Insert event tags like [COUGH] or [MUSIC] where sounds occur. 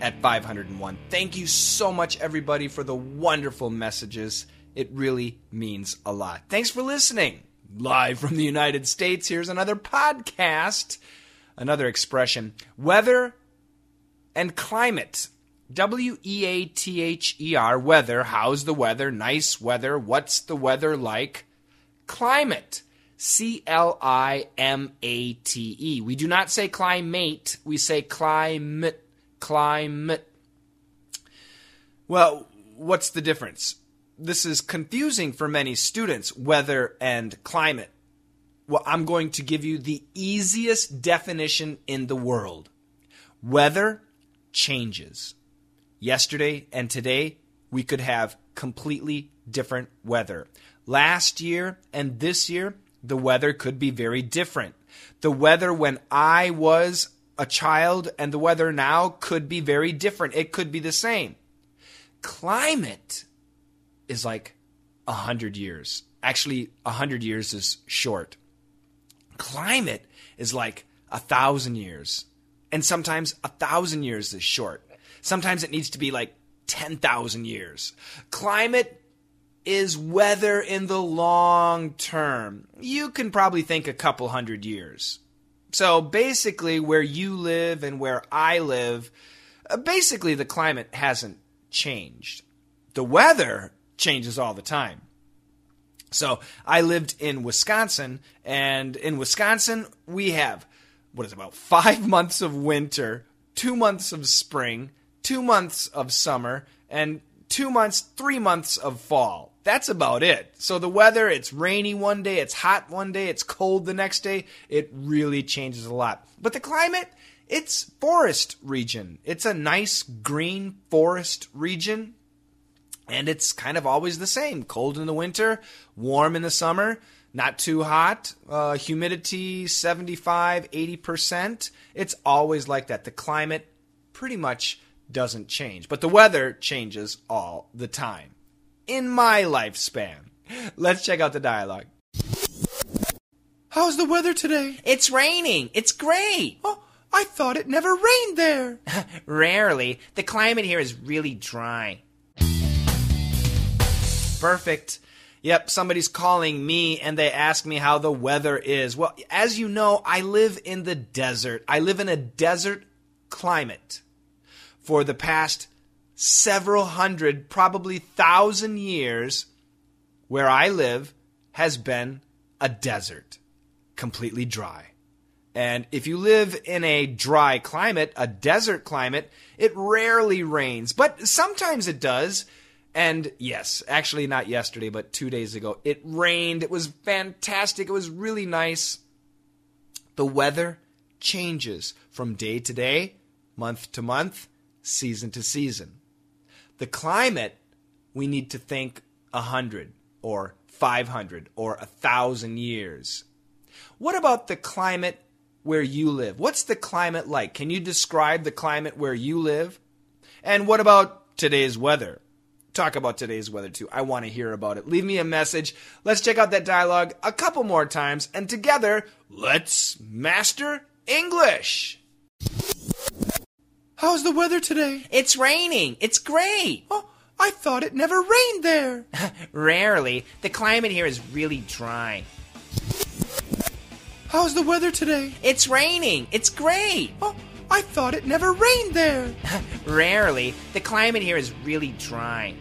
at 501. Thank you so much, everybody, for the wonderful messages. It really means a lot. Thanks for listening. Live from the United States, here's another podcast, another expression weather and climate. W E A T H E R, weather. How's the weather? Nice weather. What's the weather like? Climate. C L I M A T E. We do not say climate, we say climate. Climate. Well, what's the difference? This is confusing for many students, weather and climate. Well, I'm going to give you the easiest definition in the world. Weather changes. Yesterday and today, we could have completely different weather. Last year and this year, the weather could be very different. The weather when I was a child and the weather now could be very different. It could be the same. Climate is like a hundred years. Actually, a hundred years is short. Climate is like a thousand years. And sometimes a thousand years is short. Sometimes it needs to be like 10,000 years. Climate is weather in the long term. You can probably think a couple hundred years. So basically, where you live and where I live, uh, basically the climate hasn't changed. The weather changes all the time. So I lived in Wisconsin, and in Wisconsin, we have, what is about [LAUGHS] five months of winter, two months of spring, two months of summer, and two months, three months of fall that's about it. So the weather, it's rainy one day, it's hot one day, it's cold the next day. It really changes a lot. But the climate, it's forest region. It's a nice green forest region. And it's kind of always the same. Cold in the winter, warm in the summer, not too hot, uh, humidity 75, 80%. It's always like that. The climate pretty much doesn't change, but the weather changes all the time in my lifespan. Let's check out the dialogue. How's the weather today? It's raining. It's great. Oh, I thought it never rained there. [LAUGHS] Rarely. The climate here is really dry. Perfect. Yep, somebody's calling me and they ask me how the weather is. Well, as you know, I live in the desert. I live in a desert climate. For the past several hundred, probably thousand years, where I live has been a desert, completely dry. And if you live in a dry climate, a desert climate, it rarely rains, but sometimes it does. And yes, actually not yesterday, but two days ago, it rained. It was fantastic. It was really nice. The weather changes from day to day, month to month, season to season. The climate, we need to think a hundred or 500 or a thousand years. What about the climate where you live? What's the climate like? Can you describe the climate where you live? And what about today's weather? Talk about today's weather too. I want to hear about it. Leave me a message. Let's check out that dialogue a couple more times, and together, let's master English. How's the weather today? It's raining. It's great. Oh, I thought it never rained there. [LAUGHS] Rarely. The climate here is really dry. How's the weather today? It's raining. It's great. Oh, I thought it never rained there. [LAUGHS] Rarely. The climate here is really dry.